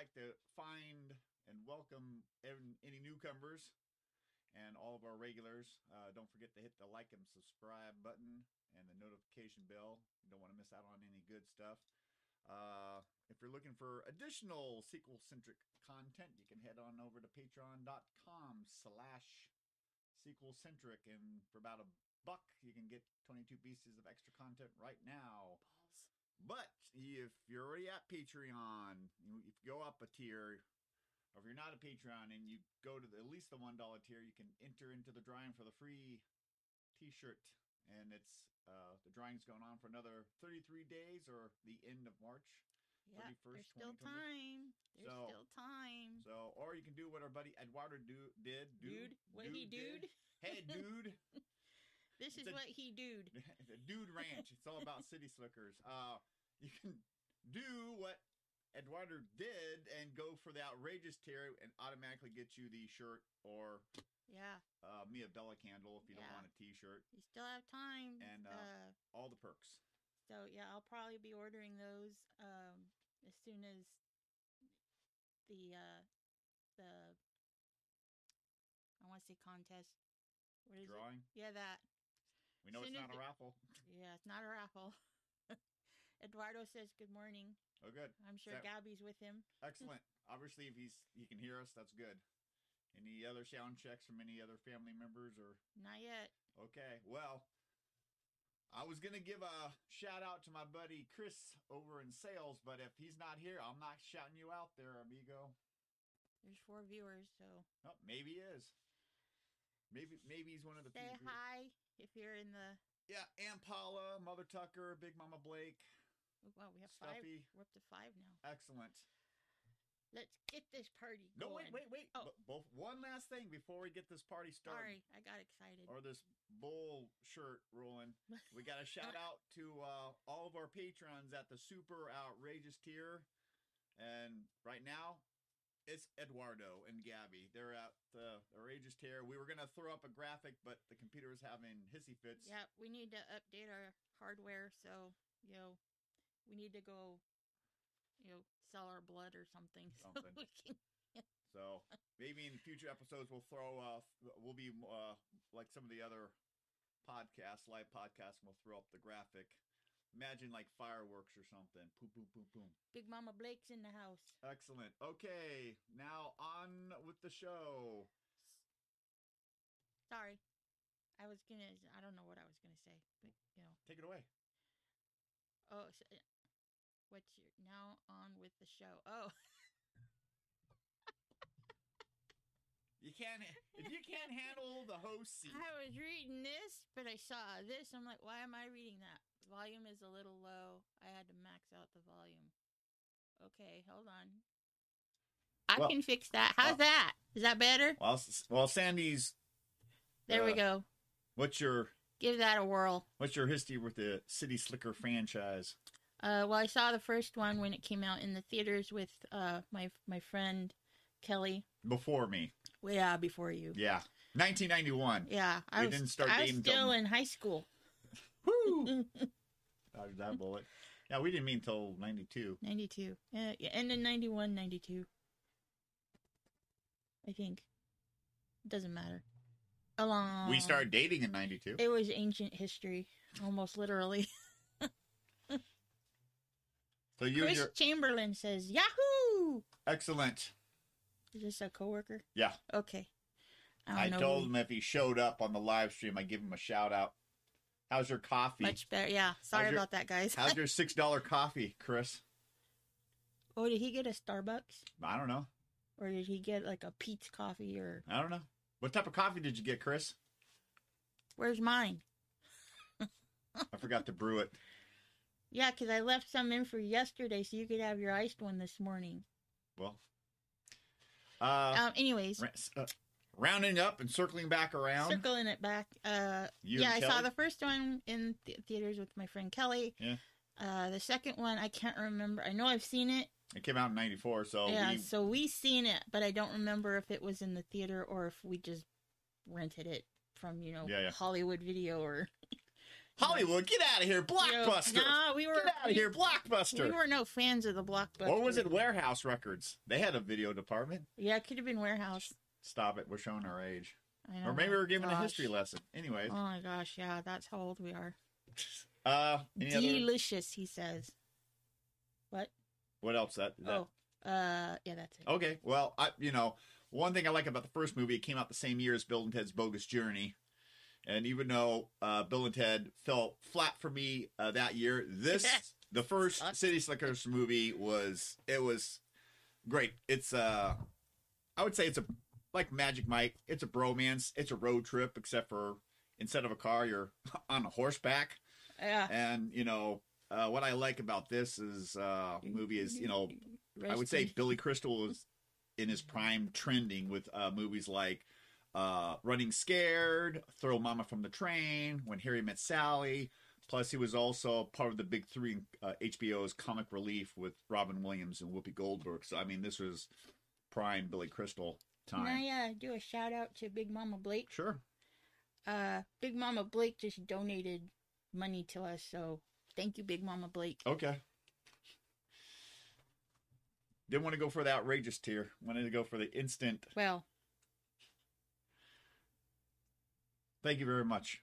Like to find and welcome any newcomers and all of our regulars. Uh, don't forget to hit the like and subscribe button and the notification bell. You don't want to miss out on any good stuff. Uh, if you're looking for additional sequel-centric content, you can head on over to patreon.com slash sequel-centric. And for about a buck, you can get 22 pieces of extra content right now. But if you're already at Patreon, if you go up a tier, or if you're not a Patreon and you go to the, at least the one dollar tier, you can enter into the drawing for the free T-shirt, and it's uh, the drawing's going on for another 33 days or the end of March. Yeah, there's still time. There's So- still time. So, or you can do what our buddy Eduardo do, did. Dude, what he did. dude? Hey, dude. This is a- what he dude. the Dude Ranch. It's all about city slickers. Uh, you can do what Eduardo did and go for the outrageous tier and automatically get you the shirt or Yeah, uh, Mia Bella candle if you Yeah. don't want a T-shirt. you still have time. And, uh, uh, All the perks. so yeah, I'll probably be ordering those um as soon as the uh the I want to say contest. What is Drawing. it? Yeah, that. We know Soon it's not a raffle. Yeah, it's not a raffle. Eduardo says good morning. Oh, good. I'm sure So- Gabby's with him. Excellent. Obviously, if he's he can hear us, that's good. Any other sound checks from any other family members or Not yet. Okay, well, I was gonna give a shout out to my buddy Chris over in sales, but if he's not here, I'm not shouting you out there, amigo. There's four viewers, so Oh, maybe he is. Maybe maybe he's one of the say viewers. hi if you're in the. Yeah, Aunt Paula, Mother Tucker, Big Mama Blake. oh, Wow, we have five. We're up to five now. Excellent. Let's get this party going. No, wait, wait, wait. Oh. Both one last thing before we get this party started. Sorry, I got excited. or this bull shirt rolling. We got a shout out to uh, all of our patrons at the super outrageous tier. And right now, it's Eduardo and Gabby. They're at the outrageous tier. We were going to throw up a graphic, but the computer is having hissy fits. Yeah, we need to update our hardware, so you know, we need to go, you know, sell our blood or something. so Something. we can- So maybe in future episodes, we'll throw, uh, we'll be uh, like some of the other podcasts, live podcasts, and we'll throw up the graphic. Imagine like fireworks or something. Boom, boom, boom, boom. Big Mama Blake's in the house. Excellent. Okay, now on with the show. Sorry, I was gonna. I don't know what I was gonna say, but you know. Take it away. Oh, so, uh, what's your now on with the show? Oh, You can't if you can't handle the host seat. I was reading this, but I saw this. I'm like, why am I reading that? Volume is a little low. I had to max out the volume. Okay, hold on. I Well- can fix that. How's well- that? Is that better? Well, well, Sandy's. There we uh, go. What's your Give that a whirl. what's your history with the City Slicker franchise? Uh, well, I saw the first one when it came out in the theaters with uh my my friend Kelly. Before me, Well, yeah, before you. yeah, 1991. Yeah, I We was, didn't start I was till- still in high school. Woo! Dodged that bullet. Yeah, we didn't mean until 92. 92. Uh, yeah, and then 91, 92. I think. It doesn't matter. Along. we started dating in 92. It was ancient history, almost literally. So you Chris your Chamberlain says, Yahoo! excellent. Is this a coworker? Yeah, Okay. I, I, told him if he showed up on the live stream, I give him a shout out. How's your coffee? Much better. Yeah. Sorry your- about that, guys. How's your six dollar coffee, Chris? oh, did he get a Starbucks? I don't know. Or did he get like a Peet's coffee or I don't know. What type of coffee did you get, Chris? Where's mine? I forgot to brew it. Yeah, because I left some in for yesterday, so you could have your iced one this morning. Well, uh, Um. Anyways, uh, rounding up and circling back around. circling it back. Uh. You yeah, I saw the first one in th- theaters with my friend Kelly. Yeah. Uh, the second one I can't remember. I know I've seen it. It came out in '94, so yeah, we so we seen it, but I don't remember if it was in the theater or if we just rented it from you know Yeah, yeah. Hollywood Video or Hollywood, get out of here, you know, Blockbuster. No, we were Get out of here, Blockbuster. We were no fans of the blockbuster. Or was it Wherehouse Records? They had a video department. Yeah, it could have been warehouse. Stop it, we're showing our age. I know. Or maybe we're giving a history lesson. Anyways, Oh my gosh, yeah, that's how old we are. uh, any other, Delicious, he says. What? what else? That, that Oh, uh, yeah, that's it. Okay, well, I you know one thing I like about the first movie, it came out the same year as Bill and Ted's Bogus Journey, and even though uh, Bill and Ted fell flat for me uh, that year, this the first Sucked. City Slickers movie was it was great. It's uh, I would say it's a like Magic Mike. It's a bromance. It's a road trip, except for instead of a car, you're on a horseback. Yeah. And you know uh, what I like about this is uh, movie is you know I would say Billy Crystal is in his prime trending with uh, movies like uh, Running Scared, Throw Momma from the Train, When Harry Met Sally. Plus, he was also part of the big three uh, HBO's Comic Relief with Robin Williams and Whoopi Goldberg. So, I mean, this was prime Billy Crystal Can. I uh, do a shout out to Big Mama Blake? Sure. Uh, Big Mama Blake just donated money to us, so thank you, Big Mama Blake. Okay. Didn't want to go for the outrageous tier. Wanted to go for the instant. Well, Thank you very much.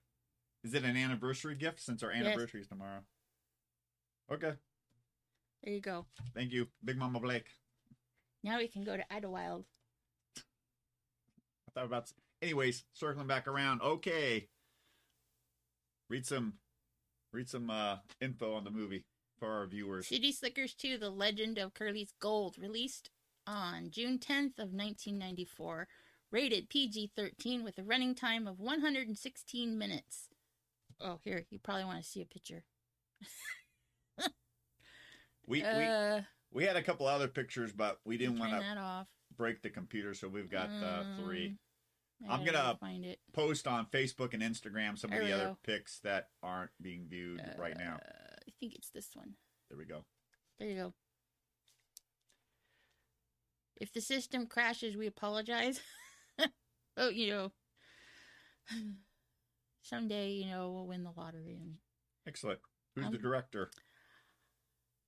Is it an anniversary gift since our Yes. anniversary is tomorrow? Okay. there you go. Thank you, Big Mama Blake. Now we can go to Idlewild. Thought about. Anyways, circling back around. Okay. Read some, read some uh, info on the movie for our viewers. City Slickers 2 The Legend of Curly's Gold, released on June 10th of 1994. Rated PG-13 with a running time of 116 minutes. Oh, here, you probably want to see a picture. We we uh, we had a couple other pictures, but we didn't want to break the computer, so we've got uh, three. Um, I'm gonna find it Post on Facebook and Instagram some of the other go. pics that aren't being viewed right now. Uh, I think it's this one. There we go. There you go. If the system crashes, we apologize. oh, you know, someday, you know, we'll win the lottery. And Excellent. Who's Um, the director?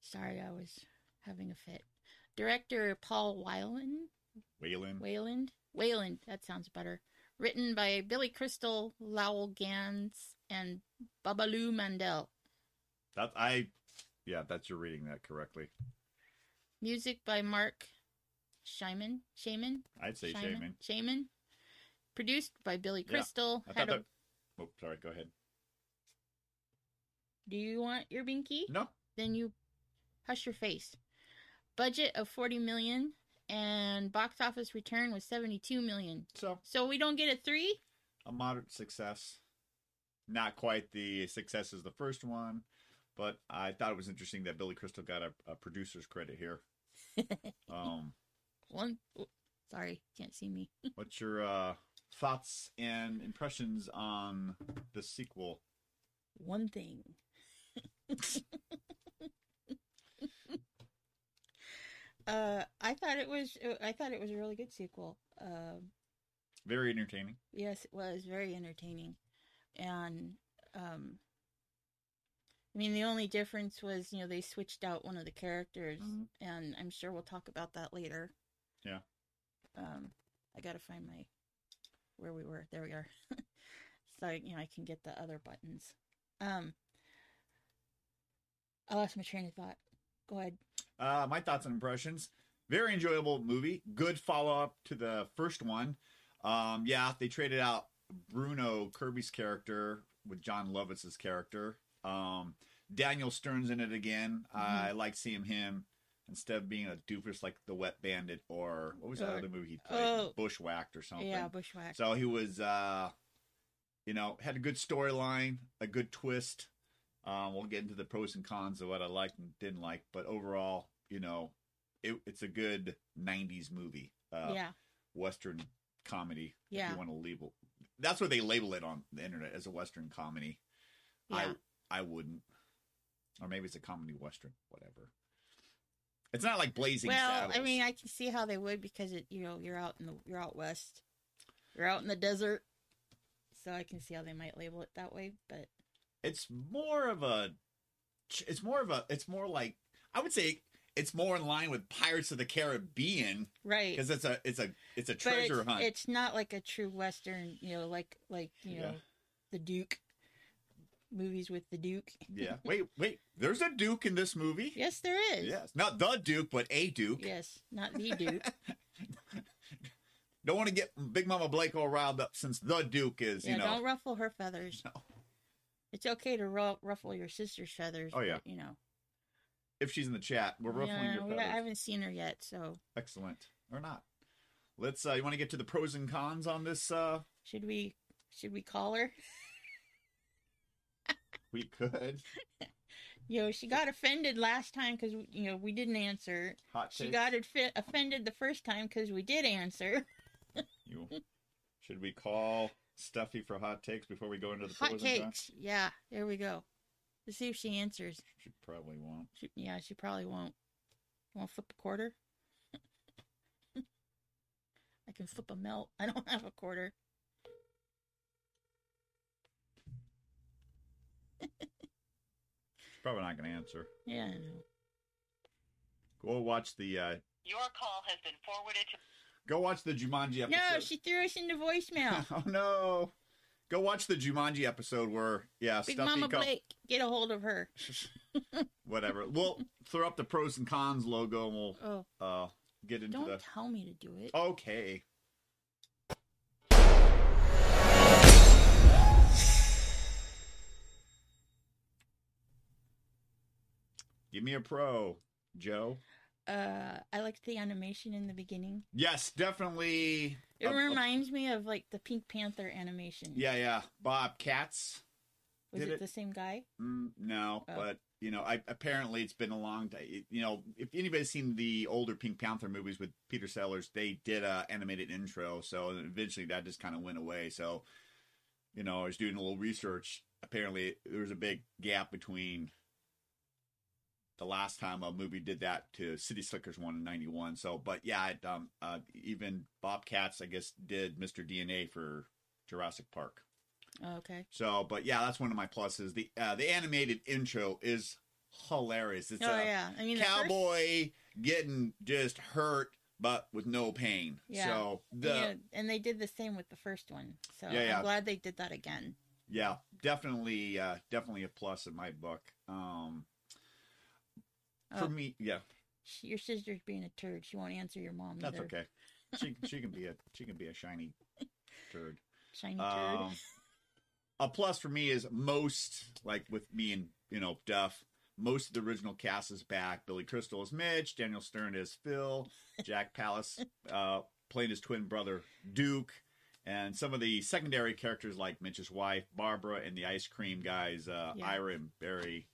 sorry, I was having a fit. Director Paul Weiland. Waylon. Wayland. Wayland. That sounds better. Written by Billy Crystal, Lowell Ganz, and Babaloo Mandel. That I, yeah, that's you're reading that correctly. Music by Marc Shaiman. Shaman. I'd say Shaman. Shaman. Shaman. Produced by Billy Yeah, Crystal. I Had thought a- that. Oh, sorry. Go ahead. Do you want your binky? No. Then you hush your face. Budget of 40 million and box office return was 72 million. So So we don't get a 3? a moderate success. Not quite the success as the first one, but I thought it was interesting that Billy Crystal got a, a producer's credit here. Um, One oh, Sorry, can't see me. what's your uh, thoughts and impressions on the sequel? One thing. uh I thought it was I thought it was a really good sequel. Um Very entertaining. Yes, it was very entertaining, and um, I mean the only difference was you know they switched out one of the characters, Mhm. and I'm sure we'll talk about that later. Yeah. Um, I gotta find my where we were. There we are. so you know I can get the other buttons. Um, I lost my train of thought. Go ahead. Uh, my thoughts and impressions. Very enjoyable movie. Good follow up to the first one. Um, yeah, they traded out Bruno Kirby's character with Jon Lovitz's character. Um, Daniel Stern's in it again. I like seeing him instead of being a doofus like the Wet Bandit or what was that Or- other movie he played? oh. Bushwhacked or something. Yeah, Bushwhacked. So he was uh you know, had a good storyline, a good twist. Um, we'll get into the pros and cons of what I liked and didn't like, but overall, you know, it, it's a good '90s movie, uh, yeah. Western comedy. If Yeah. you want to label, that's what they label it on the internet as a Western comedy. Yeah. I I wouldn't, or maybe it's a comedy Western, whatever. It's not like Blazing well, Saddles. I mean, I can see how they would because it, you know, you're out in the you're out west, you're out in the desert, so I can see how they might label it that way. But it's more of a it's more of a it's more like i would say it's more in line with pirates of the caribbean right, because it's a it's a it's a treasure it's, hunt it's not like a true western. You know, like like you Yeah. know, the Duke movies with the Duke. yeah wait wait there's a duke in this movie Yes, there is. yes not the duke but a duke Yes, not the Duke. don't want to get big mama blake all riled up since the duke is yeah, you know don't ruffle her feathers. No. It's okay to ru- ruffle your sister's feathers. Oh, yeah. but, you know. if she's in the chat we're ruffling yeah, your feathers I haven't seen her yet, so excellent or not let's uh you want to get to the pros and cons on this uh should we should we call her? we could You know, she got offended last time because you know we didn't answer. hot She takes? got adfi- offended the first time because we did answer. You should we call Stuffy for hot takes before we go into the Hot pros and takes. Yeah, there we go. Let's see if she answers. She probably won't. She, yeah, she probably won't. You want to flip a quarter? I can flip a melt. I don't have a quarter. She's probably not going to answer. Yeah, I know. Go watch the uh, Your call has been forwarded to go watch the Jumanji episode. No, she threw us into voicemail. oh no. Go watch the Jumanji episode where yeah, Big Stuffy Mama come- Blake, get a hold of her. whatever. We'll throw up the pros and cons logo and we'll Oh, uh get into don't the tell me to do it. Okay. Give me a pro, Joe. Uh, I liked the animation in the beginning. Yes, definitely. It a- reminds me of like the Pink Panther animation. yeah, yeah. Bob Kurtz. Was it, it. the same guy? Mm, no, Oh. but you know, I apparently it's been a long time. You know, if anybody's seen the older Pink Panther movies with Peter Sellers, they did a animated intro. So eventually that just kind of went away. So, you know, I was doing a little research. Apparently, there was a big gap between the last time a movie did that to City Slickers one in '91. So, but yeah, it, um, uh, even Bob Kurtz, I guess, did Mr. DNA for Jurassic Park. Oh, okay. So, but yeah, that's one of my pluses. The uh, the animated intro is hilarious. It's oh a yeah, I mean cowboy getting just hurt, but with no pain. Yeah. So the yeah, and they did the same with the first one. So Yeah, yeah. I'm glad they did that again. yeah, definitely, uh, definitely a plus in my book. Um, for Oh. me, yeah, She, your sister's being a turd. She won't answer your mom that's either. okay. She she can be a she can be a shiny turd. Shiny turd. Um, a plus for me is most like with me and you know Duff. Most of the original cast is back. Billy Crystal is Mitch. Daniel Stern is Phil. Jack Palance uh, playing his twin brother Duke, and some of the secondary characters like Mitch's wife Barbara and the ice cream guys uh, Yeah. Ira and Barry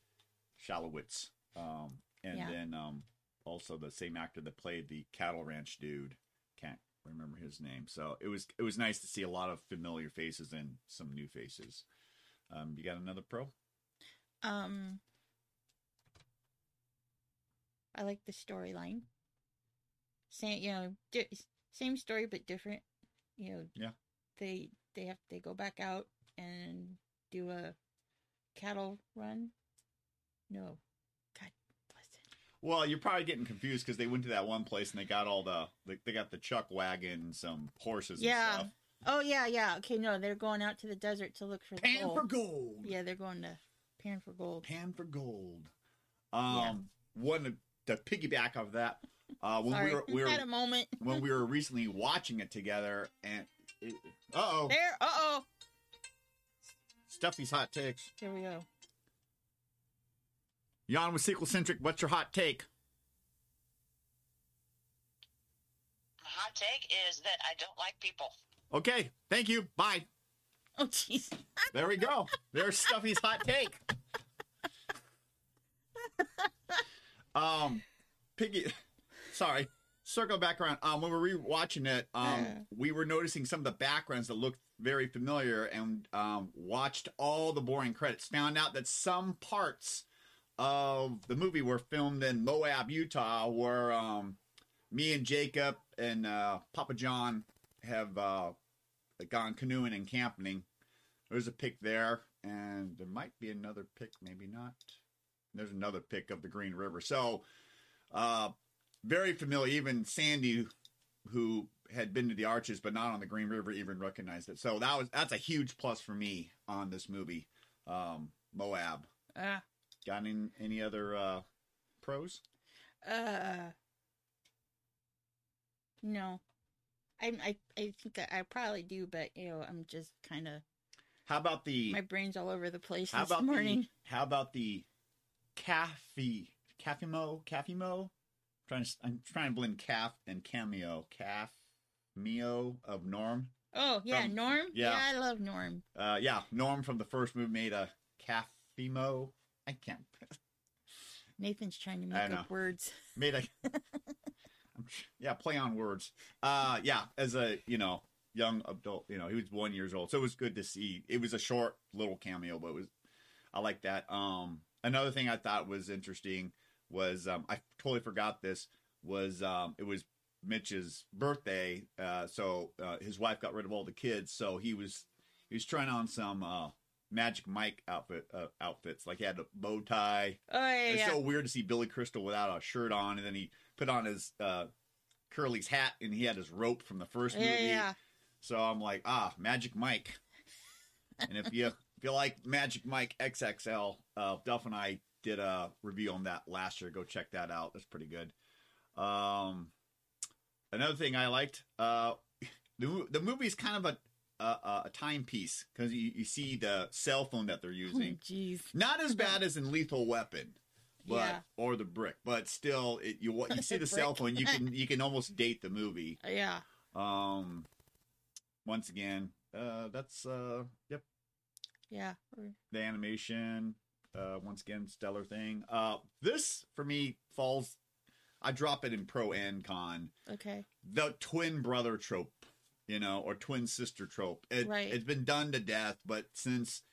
Shalowitz. Um, and Yeah. then um, also the same actor that played the cattle ranch dude. Can't remember his name. So it was it was nice to see a lot of familiar faces and some new faces. Um, you got another pro? Um, I like the storyline. Same, you know, di- same story but different. You know, Yeah. They they have they go back out and do a cattle run. No, God bless it. Well, you're probably getting confused because they went to that one place and they got all the they, they got the chuck wagon, some horses, Yeah. and stuff. Oh yeah, yeah. Okay, no, they're going out to the desert to look for Pan gold. for gold. Yeah, they're going to pan for gold. Pan for gold. Um, one to, to piggyback off that. Uh, when Sorry, we were, we were had a moment. when we were recently watching it together, and uh oh, There. Uh oh. Stuffy's hot takes. Here we go. Jan with sequel centric. What's your hot take? My hot take is that I don't like people. Okay, thank you. Bye. Oh, jeez. There we go. There's Stuffy's hot take. Um, Piggy, sorry. Circle back around. Um, when we were rewatching it, um, Uh. we were noticing some of the backgrounds that looked very familiar, and um, watched all the boring credits. Found out that some parts of the movie were filmed in Moab, Utah, where um, me and Jacob and uh, Papa John have uh, gone canoeing and camping. There's a pic there, and there might be another pic, maybe not. There's another pic of the Green River. So, uh, very familiar. Even Sandy, who had been to the Arches but not on the Green River, even recognized it. So that was that's a huge plus for me on this movie. Um, Moab. Uh, Got any, any other uh, pros? uh, no. I, I, I think I, I probably do, but, you know, I'm just kind of, How about the my brain's all over the place how this about morning. the how about the cafe cafimo cafimo? trying to I'm trying to blend calf and cameo cameo of Norm. Oh, yeah, from- Norm? yeah. I love Norm. Uh, yeah, Norm from the first movie made a cafimo. I can't Nathan's trying to make up words. made a yeah play on words. Uh, yeah, as a you know young adult, you know he was one years old, so it was good to see. It was a short little cameo, but it was I like that. Um, another thing I thought was interesting was um, I totally forgot this was um, it was Mitch's birthday, uh, so uh, his wife got rid of all the kids, so he was he was trying on some uh, Magic Mike outfit uh, outfits, like he had a bow tie. Oh, yeah, It's yeah. so weird to see Billy Crystal without a shirt on, and then he put on his uh, Curly's hat, and he had his rope from the first movie. yeah, yeah. So I'm like, ah, Magic Mike. and if you if you like Magic Mike XXL, uh, Duff and I did a review on that last year. Go check that out. That's pretty good. Um, another thing I liked, uh, the the movie's kind of a a, a timepiece because you, you see the cell phone that they're Oh, using. jeez. Not as bad as in Lethal Weapon, but Yeah. or the brick, but still, it, you you see the cell phone, you can you can almost date the movie. Yeah. Um, once again, uh, that's uh, yep, Yeah. The animation. Uh, once again, stellar thing. Uh, this for me falls. I drop it in pro and con. Okay. The twin brother trope, you know, or twin sister trope. It, Right. It's been done to death, but since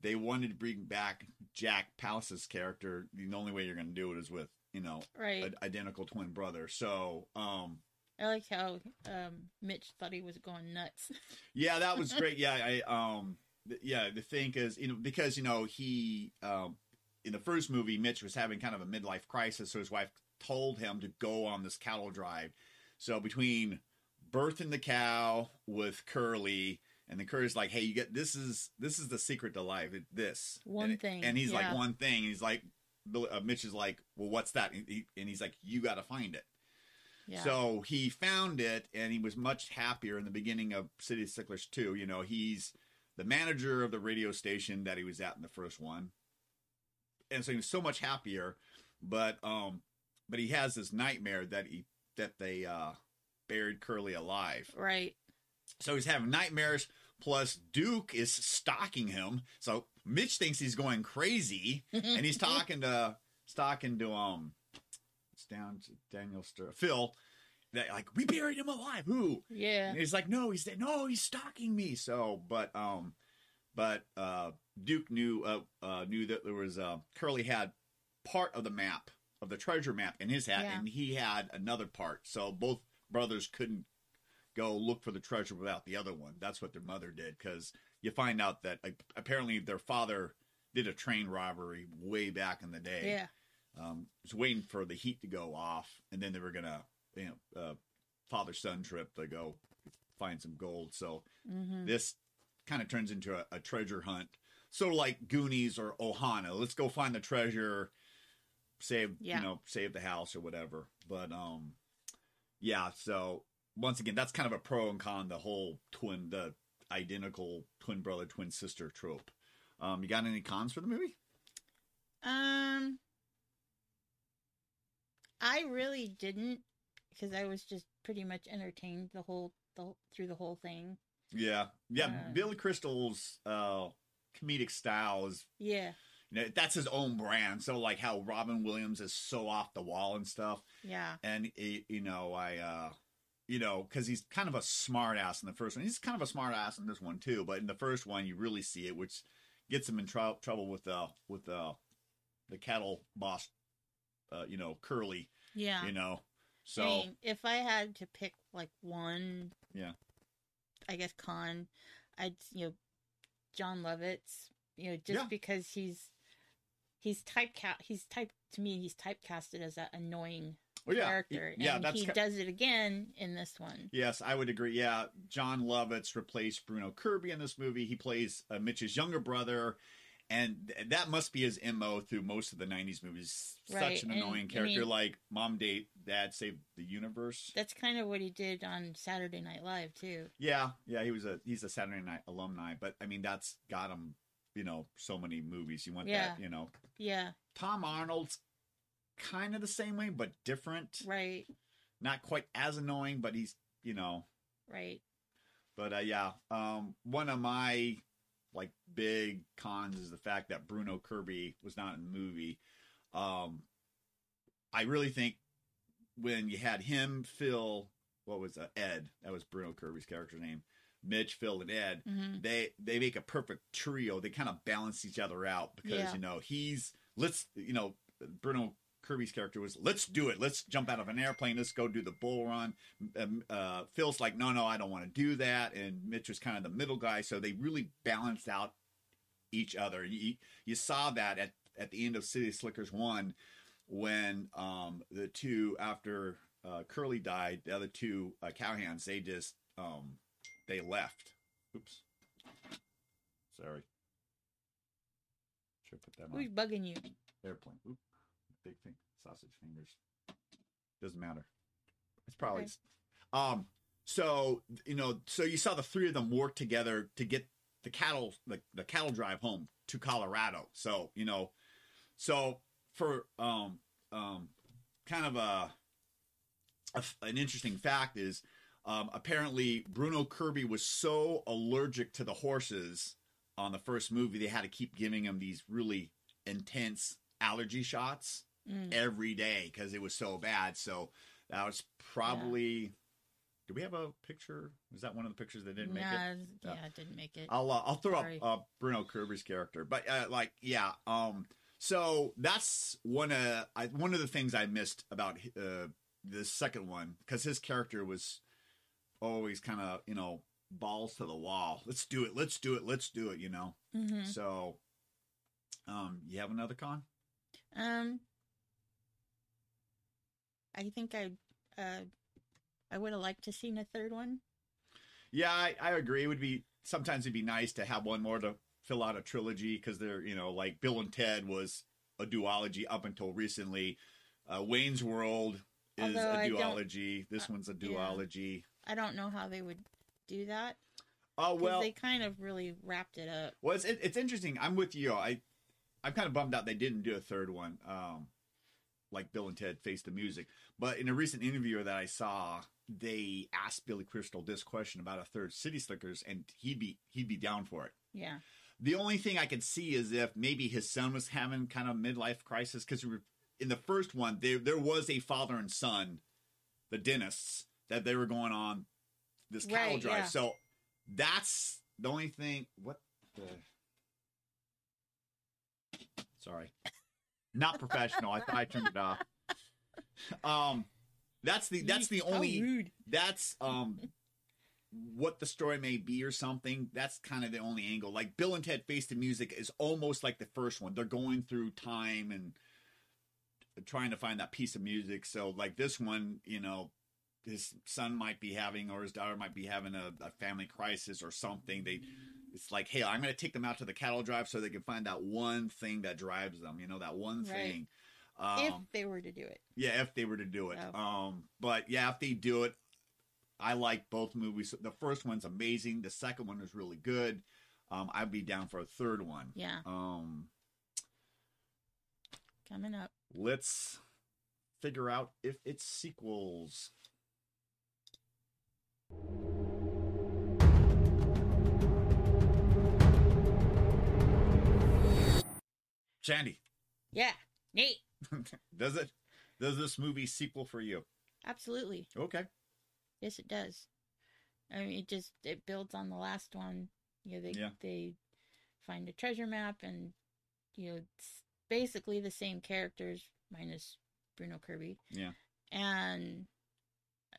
they wanted to bring back Jack Palance's character, the only way you're going to do it is with you know Right. an identical twin brother. So, um, I like how um, Mitch thought he was going nuts. Yeah, that was great. Yeah, I um th- yeah, the thing is, you know, because you know, he um in the first movie Mitch was having kind of a midlife crisis, so his wife told him to go on this cattle drive. So between birthing the cow with Curly and then Curly's like, "Hey, you get this is this is the secret to life. It, this One and, thing, and he's yeah. like one thing. And he's like, uh, Mitch is like, "Well, what's that?" And, he, and he's like, "You got to find it." Yeah. So he found it, and he was much happier in the beginning of City of Sticklers 2. You know, he's the manager of the radio station that he was at in the first one, and so he was so much happier. But um, but he has this nightmare that he that they uh buried Curly alive. right. So he's having nightmares. Plus, Duke is stalking him. So Mitch thinks he's going crazy, and he's talking to talking to um, it's down to Daniel Stir Phil. That like we buried him alive. Who? Yeah. And he's like, no, he's dead. No, he's stalking me. So, but um, but uh, Duke knew uh, uh knew that there was uh Curly had part of the map of the treasure map in his hat, Yeah. and he had another part. So both brothers couldn't go look for the treasure without the other one. That's what their mother did because you find out that like, apparently their father did a train robbery way back in the day Yeah. um, was waiting for the heat to go off, and then they were gonna, you know, uh, father son trip to go find some gold. So hmm this kind of turns into a, a treasure hunt, sort of like Goonies or Ohana. Let's go find the treasure, save, Yeah. you know, save the house or whatever. But um, yeah. So once again, that's kind of a pro and con. The whole twin, the identical twin brother, twin sister trope. Um, you got any cons for the movie? Um, I really didn't because I was just pretty much entertained the whole the, through the whole thing. Yeah, yeah. Uh, Billy Crystal's uh, comedic style is Yeah, you know, that's his own brand. So like how Robin Williams is so off the wall and stuff, yeah, and you know I. uh you know, because he's kind of a smart ass in the first one. He's kind of a smart ass in this one too, but in the first one, you really see it, which gets him in trou- trouble with uh with uh the cattle boss, uh, you know, Curly, yeah. you know. So I mean, if I had to pick like one, Yeah. I guess con, I'd you know, Jon Lovitz, you know, just Yeah. because he's he's typecast. He's type to me. He's typecasted as that annoying well, yeah, character, yeah, and that's he ki- does it again in this one. Yes, I would agree. Yeah, Jon Lovitz replaced Bruno Kirby in this movie. He plays uh, Mitch's younger brother, and th- that must be his mo through most of the '90s movies. Right, Such an and, annoying I character, mean- like Mom, Date, Dad, Save the Universe. That's kind of what he did on Saturday Night Live too. Yeah, yeah, he was a he's a Saturday Night alumni, but I mean that's got him, you know, so many movies. You want that, you know. Yeah, Tom Arnold's kind of the same way, but different. right, Not quite as annoying, but he's, you know, right. But uh, yeah, um, one of my like big cons is the fact that Bruno Kirby was not in the movie. Um, I really think when you had him, Phil, what was uh, Ed? That was Bruno Kirby's character name. Mitch, Phil, and Ed. hmm They they make a perfect trio. They kind of balance each other out because Yeah. you know he's let's you know Bruno Kirby's character was let's do it. Let's jump out of an airplane. Let's go do the bull run. Um, uh, Phil's like no no I don't want to do that, and Mitch was kind of the middle guy. So they really balanced out each other. You, you saw that at at the end of City Slickers one when um, the two after uh, Curly died, the other two uh, cowhands they just um, they left. Oops. Sorry. Should put that on Who's bugging you? airplane. Oop. Big thing. Sausage fingers. Doesn't matter. It's probably Okay. um so you know, so you saw the three of them work together to get the cattle the, the cattle drive home to Colorado. So, you know, so for um um kind of a, a an interesting fact is um, apparently Bruno Kirby was so allergic to the horses on the first movie they had to keep giving him these really intense allergy shots Mm. every day because it was so bad. So that was probably. Do we have a picture? Was that one of the pictures that didn't make it? Nah, Yeah. yeah, it didn't make it. I'll uh, I'll throw up uh, Bruno Kirby's character, but uh, like yeah, um, so that's one of I, one of the things I missed about uh, the second one because his character was always kind of you know balls to the wall. Let's do it. Let's do it. Let's do it. You know. hmm So, um, you have another con? Um, I think I, uh, I would have liked to seen a third one. Yeah, I, I agree. It would be sometimes it'd be nice to have one more to fill out a trilogy because they're you know like Bill and Ted was a duology up until recently. Uh, Wayne's World is Although a duology. This uh, one's a yeah. I don't know how they would do that Oh well, they kind of really wrapped it up. well it's, it, it's interesting. I'm with you. I I'm kind of bummed out they didn't do a third one. Um, like Bill and Ted Face the Music. But in a recent interview that I saw, they asked Billy Crystal this question about a third City Slickers, and he'd be he'd be down for it. Yeah, The only thing I could see is if maybe his son was having kind of midlife crisis because in the first one there there was a father and son, the dentists that they were going on this cattle Right, drive. yeah. So that's the only thing. What the? Sorry, not professional. I thought I turned it off. Um, that's the that's the only rude. that's um what the story may be or something that's kind of the only angle like bill and ted face the music is almost like the first one they're going through time and trying to find that piece of music so like this one you know his son might be having or his daughter might be having a, a family crisis or something they it's like hey i'm going to take them out to the cattle drive so they can find that one thing that drives them you know that one Right. thing um, if they were to do it. yeah, if they were to do it. Oh. Um, but yeah, if they do it, I like both movies. The first one's amazing. The second one is really good. Um, I'd be down for a third one. Yeah, Um, coming up. let's figure out if it's sequels. Shandy. Yeah. Nate. does it? Does this movie sequel for you? Absolutely. Okay. Yes, it does. I mean, it just it builds on the last one. You know, they yeah. they find a treasure map, and you know, it's basically the same characters minus Bruno Kirby. Yeah. And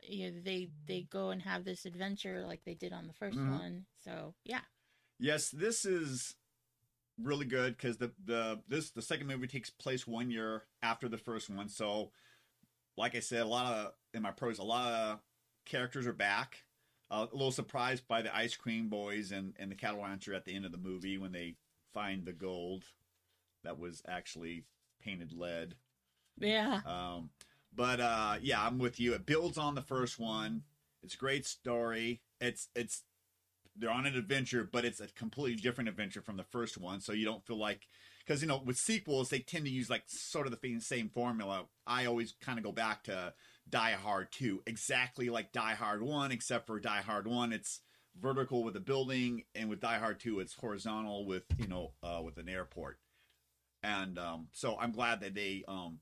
you know, they they go and have this adventure like they did on the 1st Mhm. one. So yeah, Yes, this is really good because the the this the second movie takes place one year after the first one. So, like I said, a lot of in my pros, a lot of characters are back. Uh, a little surprised by the ice cream boys and and the cattle rancher at the end of the movie when they find the gold that was actually painted lead. yeah, Um, but uh, yeah, I'm with you. It builds on the first one. It's a great story. It's it's they're on an adventure, but it's a completely different adventure from the first one. So you don't feel like because you know with sequels they tend to use like sort of the same formula. I always kind of go back to Die Hard Two, exactly like Die Hard One, except for Die Hard One, it's vertical with a building, and with Die Hard Two, it's horizontal with you know uh, with an airport. And um, so I'm glad that they um,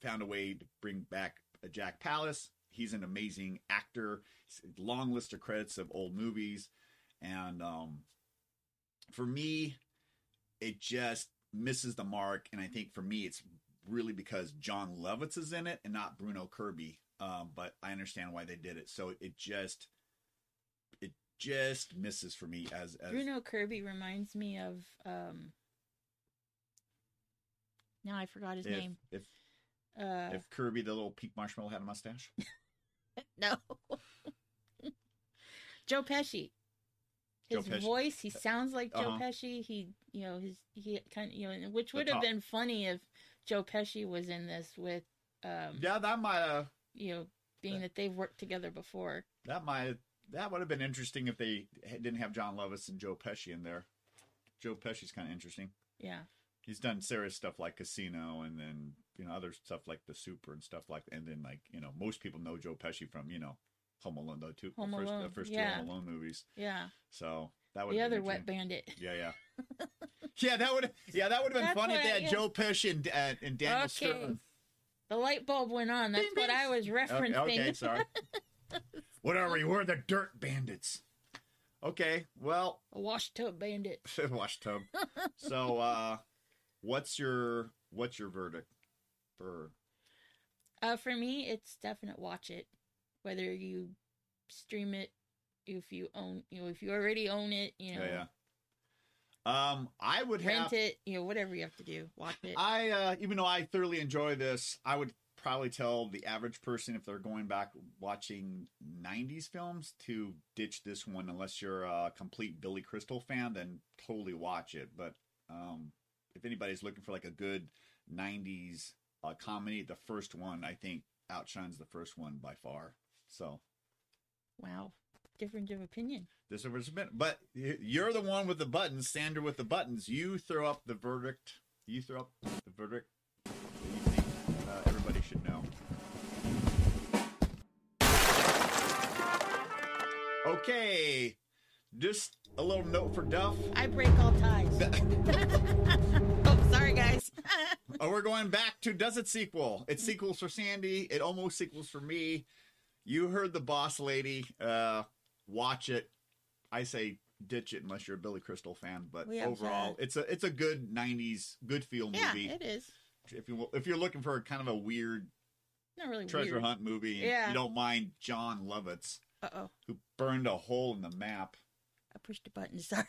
found a way to bring back Jack Palance. He's an amazing actor. Long list of credits of old movies, and um, for me, it just misses the mark. And I think for me, it's really because Jon Lovitz is in it and not Bruno Kirby. Um, but I understand why they did it. So it just it just misses for me as as Bruno Kirby reminds me of um. Now I forgot his if, name. if Uh, if Kirby the little pink marshmallow had a mustache. No. Joe Pesci. Joe His Pesci. voice, he sounds like Joe Uh-huh. Pesci. He, you know, his he kind of, you know, which would have been funny if Joe Pesci was in this with, um, yeah, that might have you know, being that they've worked together before. That might that would have been interesting if they didn't have Jon Lovitz and Joe Pesci in there. Joe Pesci's kind of interesting. Yeah, He's done serious stuff like Casino, and then you know other stuff like The Super and stuff like. And then like you know most people know Joe Pesci from you know Home Alone though too. Home the first, Alone, the first yeah. two Home Alone movies. yeah. So that would The other Wet Bandit. Yeah, yeah, yeah. That would yeah that would have been That's funny if they had yeah. Joe Pesci and uh, and Daniel Okay. Stern. The light bulb went on. That's what I was referencing. Okay, okay, sorry. Whatever, you were the Dirt Bandits. Okay, well, A wash tub bandit. wash tub. so, uh, what's your what's your verdict for? Uh, for me, it's definite watch it. Whether you stream it, if you own, you know, if you already own it, you know, Yeah, yeah. Um, I would rent have. it, you know, whatever you have to do, watch it. I uh, even though I thoroughly enjoy this, I would probably tell the average person if they're going back watching '90s films to ditch this one unless you're a complete Billy Crystal fan. Then totally watch it. But um, if anybody's looking for like a good '90s uh, comedy, the first one I think outshines the first one by far. So wow, difference of opinion. this was a bit, but you're the one with the buttons, Sandra with the buttons. You throw up the verdict. You throw up the verdict that you think uh, everybody should know. Okay, just a little note for Duff. I break all ties. oh, sorry, guys. Oh, we're going back to Does It sequel? It sequels for Sandy. It almost sequels for me. You heard the boss lady. Uh, watch it. I say ditch it unless you're a Billy Crystal fan. But We overall, it's a it's a good '90s good feel movie. yeah, it is. if you if you're looking for kind of a weird Not really treasure weird. hunt movie, and Yeah. you don't mind Jon Lovitz Uh oh, who burned a hole in the map. I pushed a button. Sorry.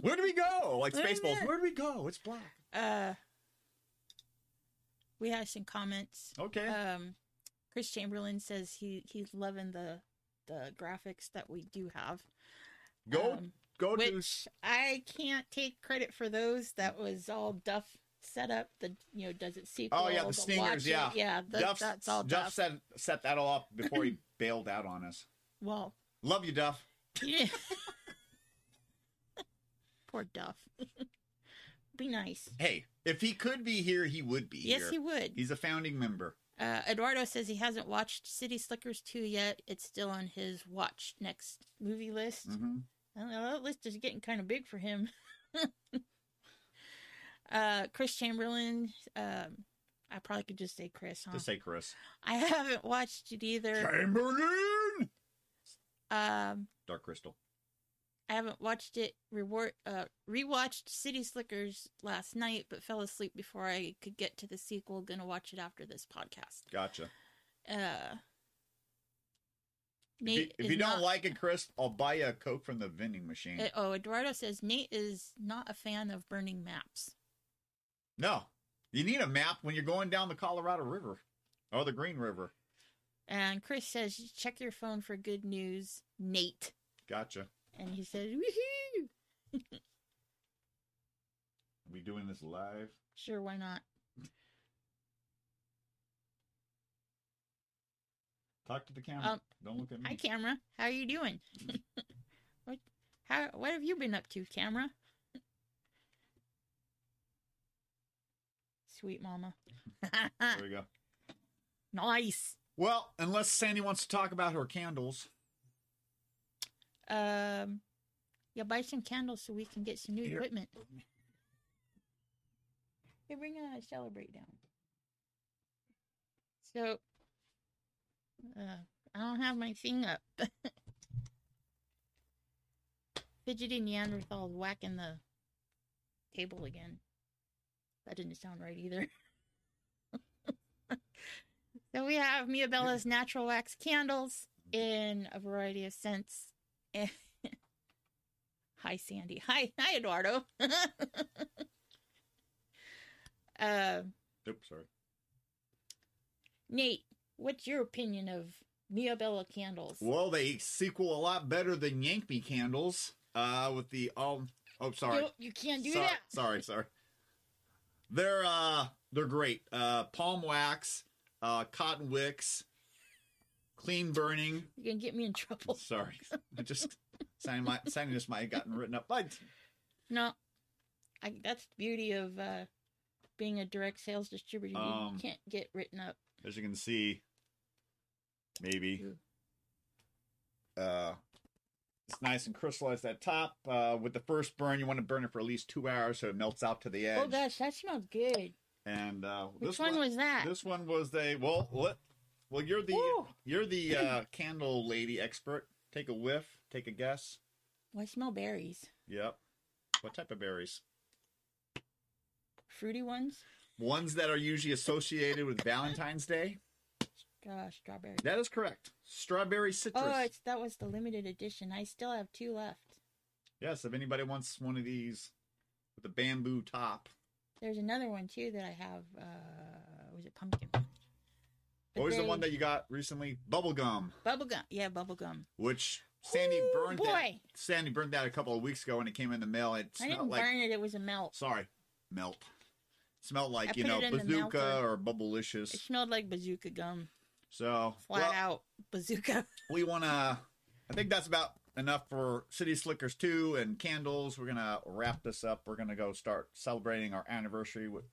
Where do we go? Like Spaceballs. Where do we go? It's black. uh, we have some comments. Okay. Um, Chris Chamberlain says he he's loving the the graphics that we do have. go um, go to I can't take credit for those. That was all Duff set up. The you know does it sequel? Oh, yeah, the stingers, it, yeah. yeah. The, Duff, that's all Duff Duff. set set that all up before he bailed out on us. Well, Love you, Duff. yeah. Poor Duff. Be nice. Hey, if he could be here, he would be Yes, here. he would. He's a founding member. Uh, Eduardo says he hasn't watched City Slickers 2 yet. It's still on his watch next movie list. Mm-hmm. Know, that list is getting kind of big for him. Uh, Chris Chamberlain. Um, I probably could just say Chris. Huh? Just say Chris. I haven't watched it either. Chamberlain. Um, Dark Crystal. I haven't watched it. Reward. Uh, rewatched City Slickers last night, but fell asleep before I could get to the sequel. Gonna watch it after this podcast. Gotcha. Uh. If you, Nate if you don't not- like it, Chris, I'll buy you a Coke from the vending machine. Uh, oh, Eduardo says Nate is not a fan of burning maps. no. You need a map when you're going down the Colorado River or the Green River. And Chris says, check your phone for good news, Nate. Gotcha. And he says, woohoo! we doing this live? Sure, why not? Talk to the camera. Um, don't look at me. Hi, camera. How are you doing? what? How? What have you been up to, camera? Sweet mama. There we go. nice. Well, unless Sandy wants to talk about her candles. Um, yeah, buy some candles so we can get some new Here. equipment. Hey, bring a celebrate down. So, uh, I don't have my thing up. Fidgety Neanderthals whacking the table again. That didn't sound right either. so we have Mia Bella's natural wax candles in a variety of scents. Hi, Sandy. Hi, hi, Eduardo. uh, Oops, sorry. Nate, what's your opinion of Mia Bella candles? Well, they sequel a lot better than Yankee candles. Uh, with the um. Oh, sorry. You, you can't do sorry, that. sorry, sorry. They're uh, they're great. Uh, palm wax, uh, cotton wicks, clean burning. You're gonna get me in trouble. Sorry, I just signing my signing just might have gotten written up. But No, I, that's the beauty of uh, being a direct sales distributor. You Um, can't get written up. as you can see, maybe Ooh. uh, it's nice and crystallized at top. Uh, with the first burn, you want to burn it for at least two hours so it melts out to the edge. Oh gosh, that smells good. And uh, Which this one was that? This one was the well. What? Well, you're the Ooh. you're the uh, candle lady expert. Take a whiff. Take a guess. Well, I smell berries. Yep. What type of berries? Fruity ones. Ones that are usually associated with Valentine's Day. Uh, strawberry. That is correct. Strawberry citrus. Oh, it's that was the limited edition. I still have two left. Yes, if anybody wants one of these with a bamboo top. There's another one too that I have. Uh, was it pumpkin? What was the one that you got recently? Bubblegum, bubblegum? Yeah, bubblegum. which Sandy Ooh, burned. That, boy. Sandy burned that a couple of weeks ago when it came in the mail. It I didn't like burn it. It was a melt. sorry, melt. smelled like I you know it in the bazooka or or It smelled like bazooka gum. So Flat well, out bazooka. we want to. I think that's about enough for City Slickers two and candles. We're gonna wrap this up. We're gonna go start celebrating our anniversary with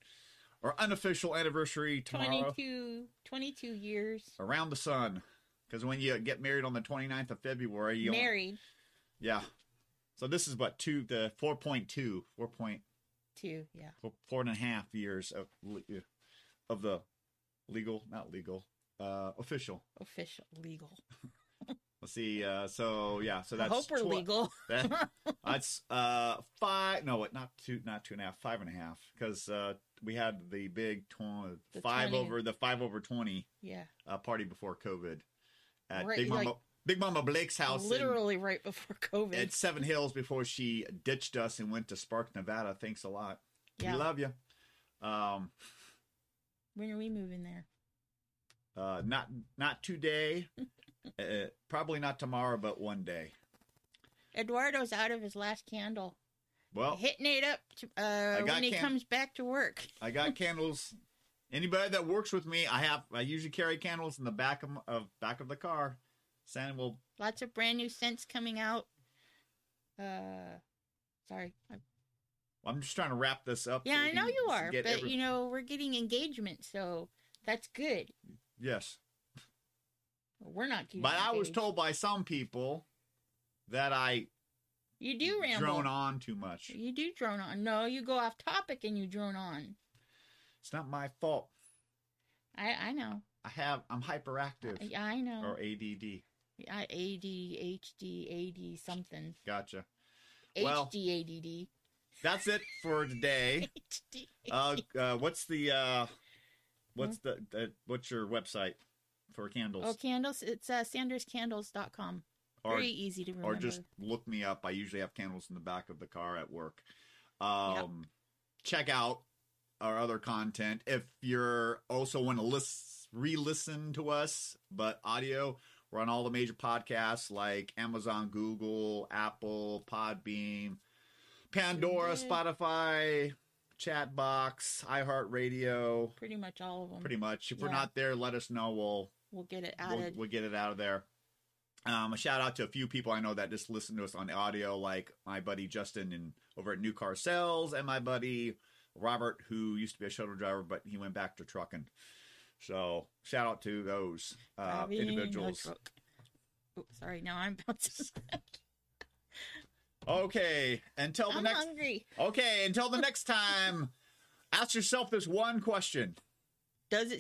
our unofficial anniversary tomorrow 22, 22 years around the sun. Because when you get married on the 29th of February, you married yeah. So this is what two the 4.2, 4. Yeah. four, four and a half years of of the legal, not legal, uh, official. Official legal. Let's see. Uh, so yeah, so I that's hope we're tw- legal. That, that's uh five. No, what? Not two. Not two and a half. Five and a half. Because uh, we had the big tw- The five 20. over the five over twenty yeah. uh, party before COVID at Right, Big Mama like- Big Mama Blake's house. in- Literally right before COVID. at Seven Hills before she ditched us and went to Sparks, Nevada. Thanks a lot. yeah. We love you. Um, when are we moving there? uh, not not today. uh, probably not tomorrow, but one day. Eduardo's out of his last candle. Well, Hitting it up to, uh, when he can- comes back to work. I got candles. Anybody that works with me, I have. I usually carry candles in the back of, of back of the car. Santa will. Lots of brand new scents coming out. Uh, sorry. I- I'm just trying to wrap this up. Yeah, so I know you are, but every- you know we're getting engagement, so that's good. yes, We're not but I was told by some people that I You do ramble. drone on too much. You do drone on. No, you go off topic and you drone on. It's not my fault. I I know. I have I'm hyperactive I, I know. or ADD. I AD, HD, AD, something. Gotcha. Well- ADD. That's it for today. HD. Uh, uh what's the uh what's Hmm? the, the what's your website for candles? Oh, candles. It's uh, sanderscandles.com. or Very easy to remember. or just look me up. I usually have candles in the back of the car at work. Um, check out our other content. If you're also want to list, re-listen to us, but audio, we're on all the major podcasts like Amazon, Google, Apple, Podbean, Pandora. Spotify, Castbox, iHeartRadio. pretty much all of them. Pretty much. If we're not there, let us know. We'll We'll get it we'll, added. we'll get it out of there. Um, a shout out to a few people I know that just listen to us on audio, like my buddy Justin in over at New Car Sales, and my buddy Robert, who used to be a shuttle driver, but he went back to trucking. So shout out to those uh, individuals. Oh, sorry. Now I'm about bouncing. Okay, until the I'm next. hungry. Okay, until the next time. Ask yourself this one question: Does it